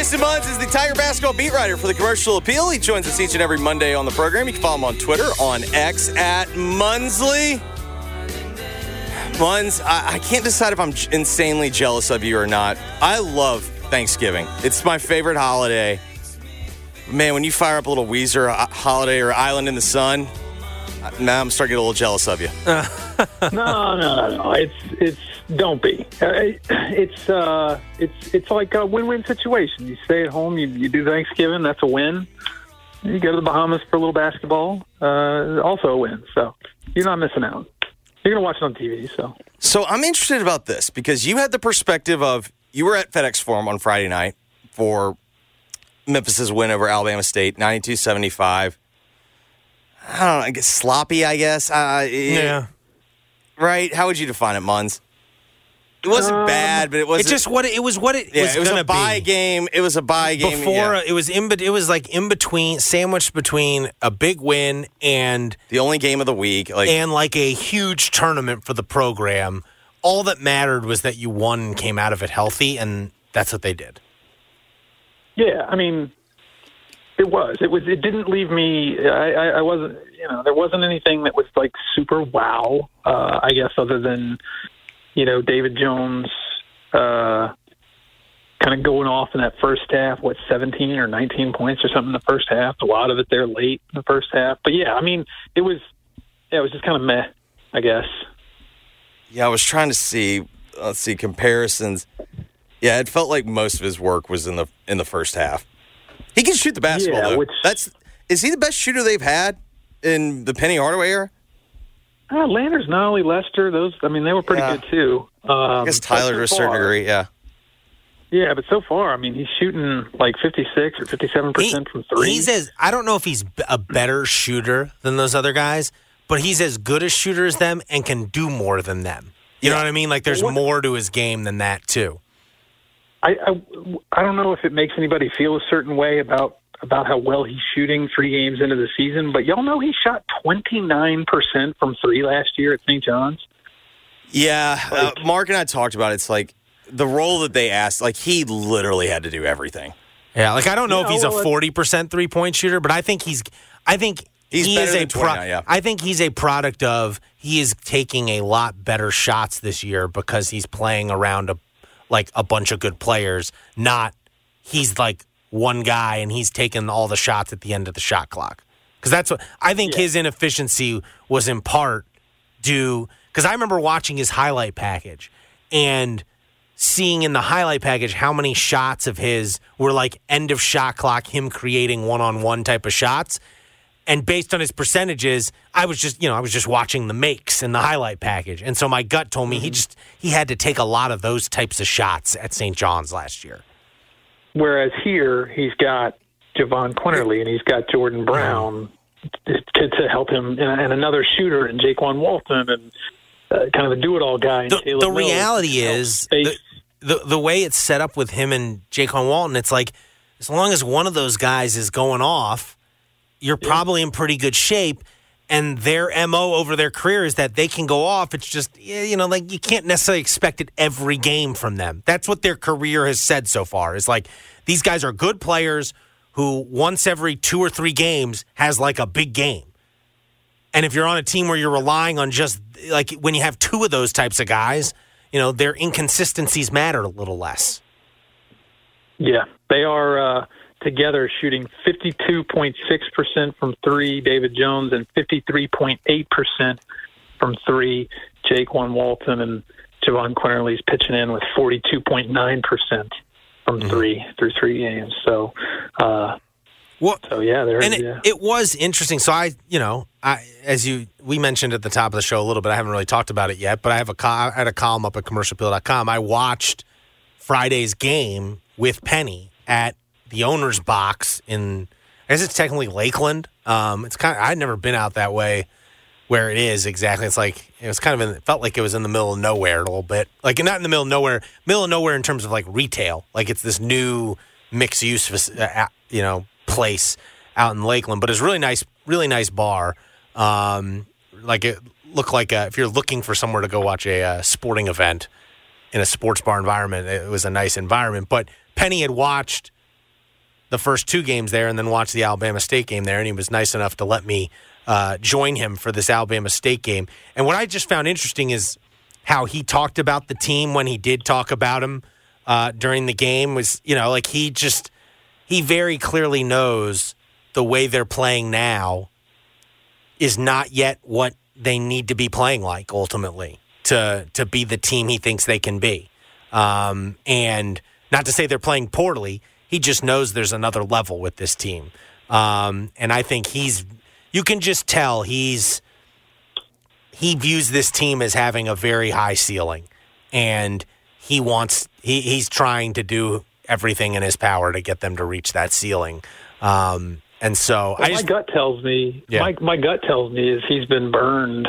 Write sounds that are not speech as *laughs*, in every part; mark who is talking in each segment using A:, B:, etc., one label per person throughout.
A: Jason Munz is the Tiger basketball beat writer for the Commercial Appeal. He joins us each and every Monday on the program. You can follow him on Twitter on X at Munsley. Munz, I, I can't decide if I'm insanely jealous of you or not. I love Thanksgiving. It's my favorite holiday. Man, when you fire up a little Weezer uh, holiday or Island in the Sun, now I'm starting to get a little jealous of you. *laughs*
B: no, no, no, no. It's it's don't be. Uh, It's uh, it's it's like a win-win situation. You stay at home, you, you do Thanksgiving, that's a win. You go to the Bahamas for a little basketball, uh, also a win. So you're not missing out. You're gonna watch it on TV. So
A: So I'm interested about this because you had the perspective of you were at FedEx Forum on Friday night for Memphis's win over Alabama State, 92-75. I don't know, I guess sloppy, I guess. Uh,
C: Yeah.
A: Right? How would you define it, Munz? It wasn't bad, but it wasn't.
C: Just what it, it was. What it
A: yeah,
C: was
A: it was a buy
C: be.
A: game. It was a buy game.
C: Before
A: yeah.
C: it was in, but it was like in between, sandwiched between a big win and
A: the only game of the week. Like
C: and like a huge tournament for the program. All that mattered was that you won and came out of it healthy, and that's what they did.
B: yeah, I mean, it was. It was. It didn't leave me. I, I, I wasn't. You know, there wasn't anything that was like super wow. Uh, I guess other than you know David Jones. Uh, kind of going off in that first half, what, 17 or 19 points or something in the first half. A lot of it there late in the first half. But yeah, I mean, it was, yeah, it was just kind of meh, I guess.
A: Yeah, I was trying to see. Let's see comparisons. Yeah, it felt like most of his work was in the in the first half. He can shoot the basketball.
B: Yeah,
A: though.
B: which-
A: That's is he the best shooter they've had in the Penny Hardaway era?
B: Uh, Landers, Nolley, Lester, those, I mean, they were pretty
A: Yeah.
B: good too. Um,
A: I guess Tyler to a certain degree. Yeah.
B: Yeah, but so far, I mean, he's shooting like 56 or 57% from three.
C: He's as I don't know if he's a better shooter than those other guys, but he's as good a shooter as them and can do more than them. You know what I mean? Like there's
B: What-
C: more to his game than that too.
B: I, I I don't know if it makes anybody feel a certain way about about how well he's shooting three games into the season, but y'all know he shot 29% from three last year at St. John's.
A: Yeah, uh, Mark and I talked about it. It's like the role that they asked. Like he literally had to do everything.
C: Yeah, like I don't know
B: Yeah,
C: if he's
B: well,
C: a forty percent three point shooter, but I think he's. I think
A: He's
C: he is a
A: 20 now, yeah.
C: I think he's a product of he is taking a lot better shots this year because he's playing around a like a bunch of good players. Not he's like one guy and he's taking all the shots at the end of the shot clock. Because that's what I think his inefficiency was in part due. Because I remember watching his highlight package and seeing in the highlight package how many shots of his were like end of shot clock, him creating one on one type of shots. And based on his percentages, I was just, you know, I was just watching the makes in the highlight package. And so my gut told me he mm-hmm. just he had to take a lot of those types of shots at St. John's last year.
B: Whereas here, he's got Jahvon Quinerly and he's got Jordan Brown to, to help him, and, and another shooter in Jaykwon Walton and uh, kind of a do-it-all guy.
C: The, the reality is the, the the way it's set up with him and Jaykwon Walton, it's like as long as one of those guys is going off, you're probably in pretty good shape. And their mo over their career is that they can go off. It's just you know, like you can't necessarily expect it every game from them. That's what their career has said so far. Is like these guys are good players who once every two or three games has like a big game. And if you're on a team where you're relying on just like when you have two of those types of guys, you know, their inconsistencies matter a little less.
B: Yeah, they are uh, together shooting 52.6% from three, David Jones, and 53.8% from three, Jake Jaykwon Walton, and Jahvon Quinerly's pitching in with 42.9% from three through three games. So, uh,
C: Well,
B: so yeah, there.
C: and it,
B: yeah.
C: it was interesting. So I, you know, I as you we mentioned at the top of the show a little bit. I haven't really talked about it yet, but I have a I had a column up at commercialappeal.com. I watched Friday's game with Penny at the owner's box in, I guess it's technically Lakeland. Um, it's kind of, I'd never been out that way where it is exactly. It's like, it was kind of, in, it felt like it was in the middle of nowhere a little bit. Like, not in the middle of nowhere, middle of nowhere in terms of like retail. Like, it's this new mixed use, uh, you know, place out in Lakeland, but it's really nice, really nice bar. Um, like it looked like a, if you're looking for somewhere to go watch a, uh sporting event in a sports bar environment, it was a nice environment. But Penny had watched the first two games there and then watched the Alabama State game there, and he was nice enough to let me uh, join him for this Alabama State game. And what I just found interesting is how he talked about the team when he did talk about him uh, during the game was, you know, like he just he very clearly knows the way they're playing now is not yet what they need to be playing like ultimately to to be the team he thinks they can be. Um, and not to say they're playing poorly, he just knows there's another level with this team. Um, and I think he's you can just tell he's he views this team as having a very high ceiling and he wants he, he's trying to do everything in his power to get them to reach that ceiling. Um, and so
B: Well,
C: I just,
B: my gut tells me
C: Yeah.
B: my my gut tells me is he's been burned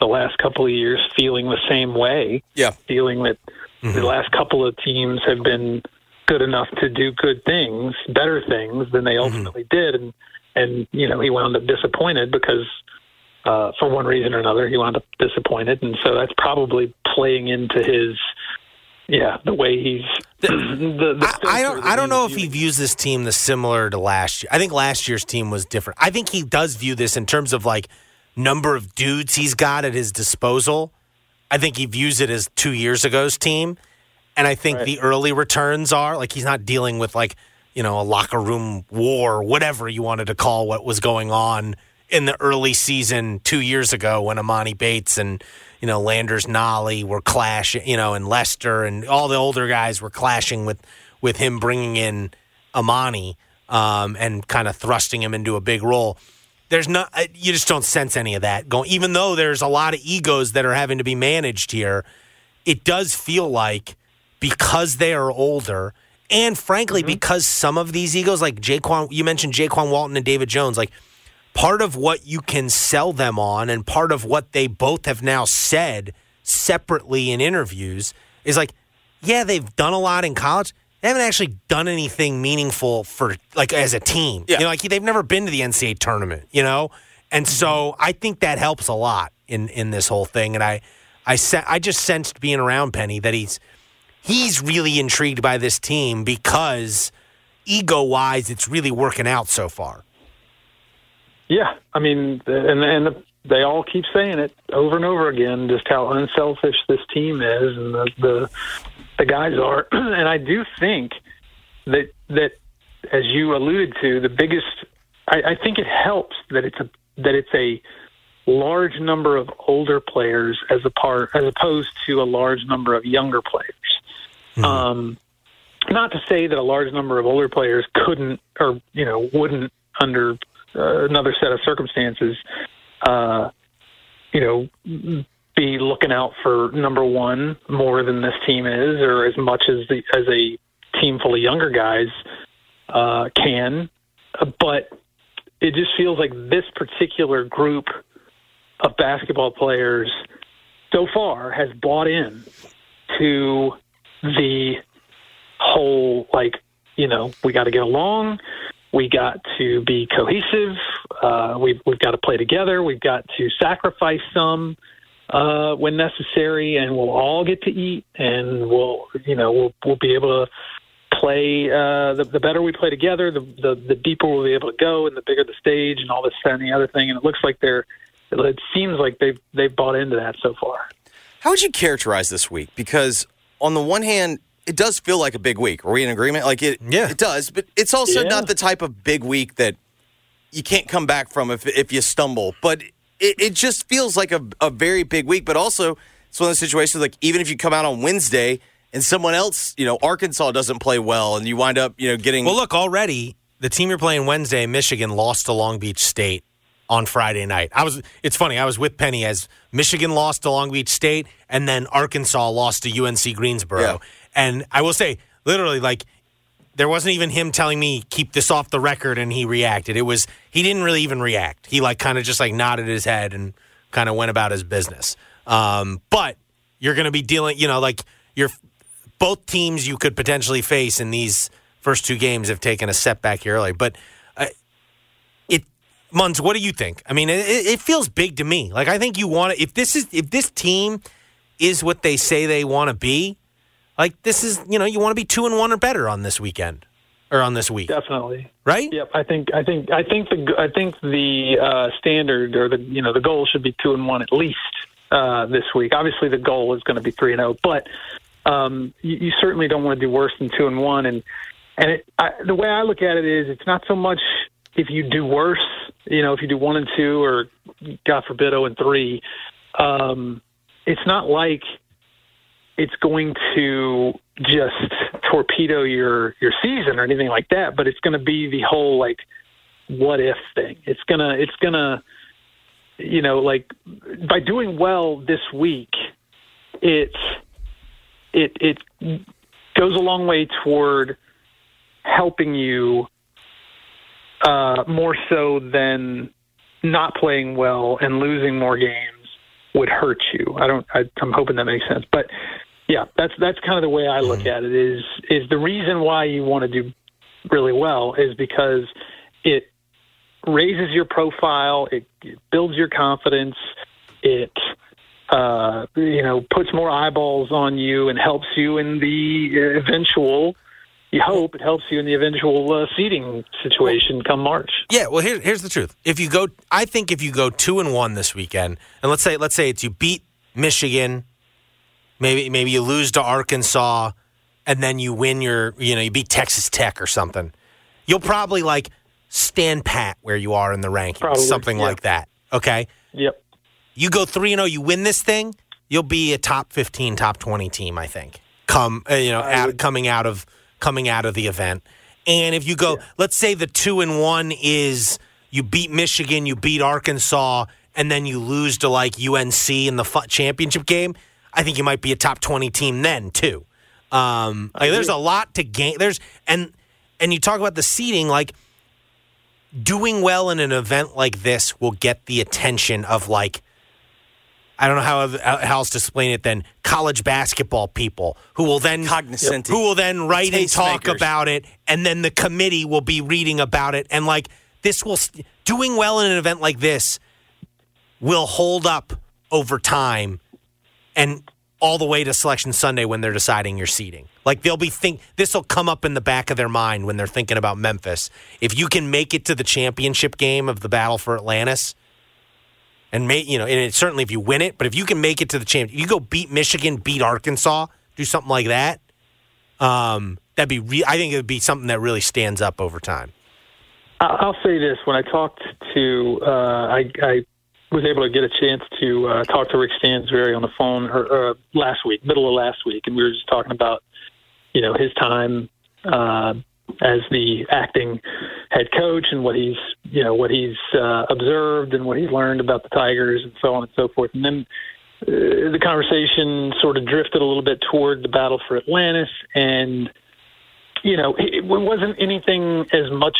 B: the last couple of years feeling the same way.
A: Yeah.
B: Feeling that
C: Mm-hmm.
B: the last couple of teams have been good enough to do good things, better things than they
C: Mm-hmm.
B: ultimately did and and you know, he wound up disappointed because uh, for one reason or another, he wound up disappointed, and so that's probably playing into his, yeah, the way he's. The, *clears throat* the
C: I, I don't. I don't know if he views this team the similar to last year. I think last year's team was different. I think he does view this in terms of like number of dudes he's got at his disposal. I think he views it as two years ago's team, and I think the early returns are like he's not dealing with like you know a locker room war, whatever you wanted to call what was going on in the early season two years ago when Emoni Bates and you know Landers Nolley were clashing, you know, and Lester and all the older guys were clashing with with him bringing in Emoni um, and kind of thrusting him into a big role. There's not uh, you just don't sense any of that going. Even though there's a lot of egos that are having to be managed here, it does feel like because they are older. And frankly, mm-hmm. because some of these egos, like Jaykwon, you mentioned Jaykwon Walton and David Jones, like part of what you can sell them on and part of what they both have now said separately in interviews is like, yeah, they've done a lot in college. They haven't actually done anything meaningful for like as a team.
A: Yeah.
C: You know, like they've never been to the NCAA tournament, you know? And mm-hmm. so I think that helps a lot in in this whole thing. And I I se- I just sensed being around Penny that he's he's really intrigued by this team because ego wise it's really working out so far.
B: Yeah, I mean, and and they all keep saying it over and over again, just how unselfish this team is, and the the, the guys are. *clears throat* and I do think that that, as you alluded to, the biggest. I, I think it helps that it's a that it's a large number of older players as a part as opposed to a large number of younger players. Um, not to say that a large number of older players couldn't or you know wouldn't under uh, another set of circumstances, uh, you know, be looking out for number one more than this team is, or as much as the as a team full of younger guys uh, can. Uh, But it just feels like this particular group of basketball players so far has bought in to the whole like you know we got to get along we got to be cohesive uh, we've, we've got to play together we've got to sacrifice some uh, when necessary and we'll all get to eat and we'll you know we'll, we'll be able to play uh, the, the better we play together the, the the deeper we'll be able to go and the bigger the stage and all this and the other thing and it looks like they're it seems like they've they've bought into that so far
A: How would you characterize this week? Because on the one hand, it does feel like a big week. Are we in agreement? Like it,
C: Yeah.
A: it does. But it's also
B: Yeah.
A: not the type of big week that you can't come back from if if you stumble. But it, it just feels like a, a very big week. But also, it's one of those situations like even if you come out on Wednesday and someone else, you know, Arkansas doesn't play well, and you wind up, you know, getting
C: Well, look, already the team you're playing Wednesday, Michigan, lost to Long Beach State on Friday night. I was. It's funny. I was with Penny as Michigan lost to Long Beach State, and then Arkansas lost to UNC Greensboro.
A: Yeah.
C: And I will say, literally, like there wasn't even him telling me keep this off the record, and he reacted. It was he didn't really even react. He like kind of just like nodded his head and kind of went about his business. Um, but you're going to be dealing, you know, like you're both teams you could potentially face in these first two games have taken a setback here early. But Munz, what do you think? I mean, it, it feels big to me. Like I think you want to. If this is if this team is what they say they want to be, like this is you know you want to be two and one or better on this weekend or on this week,
B: Definitely.
C: right?
B: Yep. I think I think I think the I think the uh, standard or the you know the goal should be two and one at least uh, this week. Obviously, the goal is going to be three and zero, but um, you, you certainly don't want to do worse than two and one. And and it, I, the way I look at it is, it's not so much if you do worse, you know, if you do one and two, or God forbid, zero and three. Um, it's not like it's going to just torpedo your your season or anything like that, but it's going to be the whole like what if thing. It's gonna it's gonna you know like by doing well this week, it it it goes a long way toward helping you uh, more so than not playing well and losing more games would hurt you. I don't. I, I'm hoping that makes sense. But yeah, that's that's kind of the way I look at it. Is is the reason why you want to do really well is because it raises your profile, it, it builds your confidence, it uh, you know puts more eyeballs on you and helps you in the eventual. You hope it helps you in the eventual uh, seating situation come March.
C: Yeah, well, here, here's the truth. If you go, I think if you go two and one this weekend, and let's say let's say it's you beat Michigan, maybe maybe you lose to Arkansas, and then you win your, you know, you beat Texas Tech or something. You'll probably like stand pat where you are in the rankings,
B: Probably,
C: something like that. Okay,
B: Yep.
C: you go three and zero, you win this thing, you'll be a top fifteen, top twenty team. I think come uh, you know
B: I
C: out,
B: would-
C: coming out of coming out of the event. And if you go, let's say the two and one is you beat Michigan, you beat Arkansas, and then you lose to like UNC in the championship game. I think you might be a top twenty team then too. Um, like there's a lot to gain. There's and and you talk about the seating like doing well in an event like this will get the attention of like I don't know how, how else to explain it than college basketball people who will then
A: Cognoscenti.
C: who will then write and talk
A: Tastemakers.
C: about it and then the committee will be reading about it and like this will doing well in an event like this will hold up over time and all the way to selection Sunday when they're deciding your seating. Like they'll be think this will come up in the back of their mind when they're thinking about Memphis. If you can make it to the championship game of the battle for Atlantis, and make you know, and it, certainly if you win it, but if you can make it to the champ, you go beat Michigan, beat Arkansas, do something like that. Um, that'd be. Re- I think it would be something that really stands up over time.
B: I'll say this: when I talked to, uh, I, I was able to get a chance to uh, talk to Rick Stansbury on the phone or, uh, last week, middle of last week, and we were just talking about, you know, his time uh, as the acting head coach and what he's, you know, what he's uh, observed and what he's learned about the Tigers and so on and so forth. And then uh, the conversation sort of drifted a little bit toward the battle for Atlantis and you know, it, it wasn't anything as much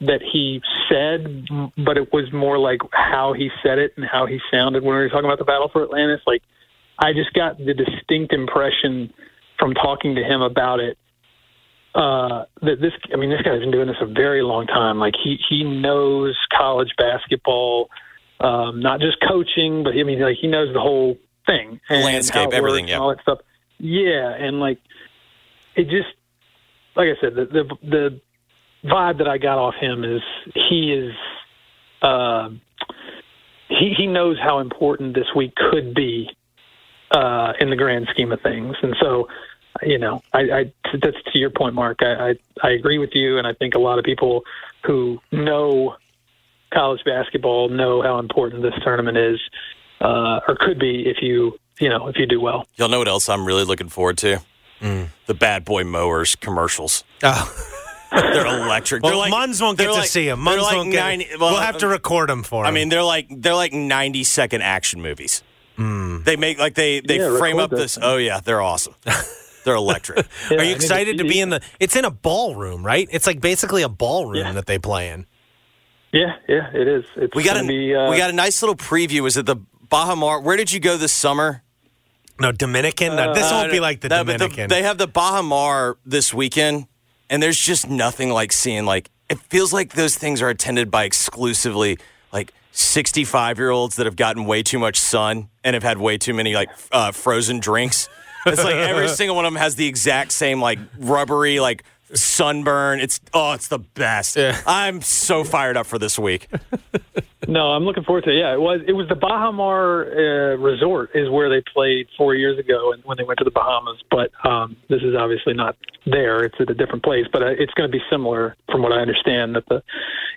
B: that he said, but it was more like how he said it and how he sounded when we were talking about the battle for Atlantis. Like, I just got the distinct impression from talking to him about it uh, that this. I mean, this guy's been doing this a very long time. Like, he he knows college basketball, um, not just coaching, but I mean, like he knows the whole thing, and
A: landscape, everything, yeah.
B: all that stuff. Yeah, and like it just like I said, the the the vibe that I got off him is he is uh, he he knows how important this week could be uh, in the grand scheme of things, and so you know, I, I that's to your point, Mark. I, I I agree with you, and I think a lot of people who know college basketball know how important this tournament is, uh, or could be if you you know if you do well.
A: Y'all know what else I'm really looking forward to? The Bad Boy Mowers commercials.
C: Oh. *laughs*
A: They're electric.
C: Well,
A: they're like,
C: Munz won't get
A: they're
C: to
A: like-
C: see
A: them.
C: Munz
A: like
C: won't get.
A: well,
C: we'll have to record them for him.
A: I mean, they're like they're like 90 second action movies. They make like they they
B: Yeah,
A: frame up
B: that.
A: this. Oh yeah, they're awesome. *laughs* They're electric. *laughs*
B: Yeah,
C: Are you excited to be in the? It's in a ballroom, right? It's like basically a ballroom
B: Yeah.
C: that they play in.
B: Yeah, yeah, it is. It's
A: We got a
B: gonna be, uh,
A: we got a nice little preview. Was it the Baha Mar? Where did you go this summer?
C: No, Dominican. No, this won't
A: Uh,
C: be like the
A: no, but
C: Dominican.
A: they have the Baha Mar this weekend, and there's just nothing like seeing like it feels like those things are attended by exclusively like 65 year olds that have gotten way too much sun and have had way too many like uh, frozen drinks. It's like every single one of them has the exact same like rubbery like sunburn. It's oh, it's the best.
C: Yeah.
A: I'm so fired up for this week.
B: No, I'm looking forward to it. Yeah, it was it was the Baha Mar uh, Resort is where they played four years ago and when they went to the Bahamas. But um, this is obviously not there. It's at a different place, but uh, it's going to be similar from what I understand. That the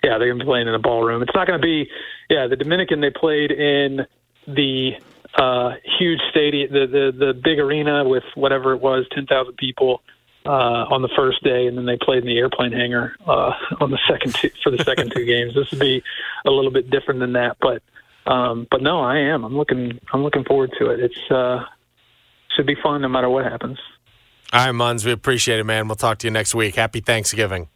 B: yeah they're going to be playing in a ballroom. It's not going to be yeah the Dominican they played in the uh, huge stadium, the, the the big arena with whatever it was, ten thousand people. Uh, on the first day, and then they played in the airplane hangar uh, on the second two, for the second two *laughs* games. This would be a little bit different than that, but um, but no, I am. I'm looking. I'm looking forward to it. It's uh, should be fun no matter what happens.
C: All right, Munz, we appreciate it, man. We'll talk to you next week. Happy Thanksgiving.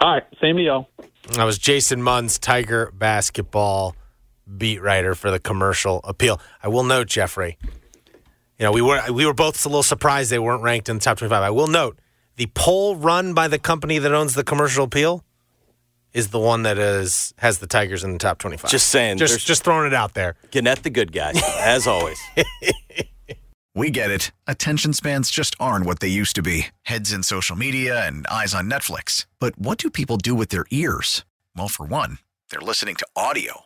B: All right, same to y'all.
C: That was Jason Munz, Tiger basketball beat writer for the Commercial Appeal. I will note, Jeffrey, you know we were we were both a little surprised they weren't ranked in the top twenty-five. I will note the poll run by the company that owns the Commercial Appeal is the one that is has the Tigers in the top twenty-five.
A: Just saying,
C: just just throwing it out there.
A: Gannett the good guys, *laughs* as always.
D: We get it. Attention spans just aren't what they used to be heads in social media and eyes on Netflix. But what do people do with their ears? Well, for one, they're listening to audio.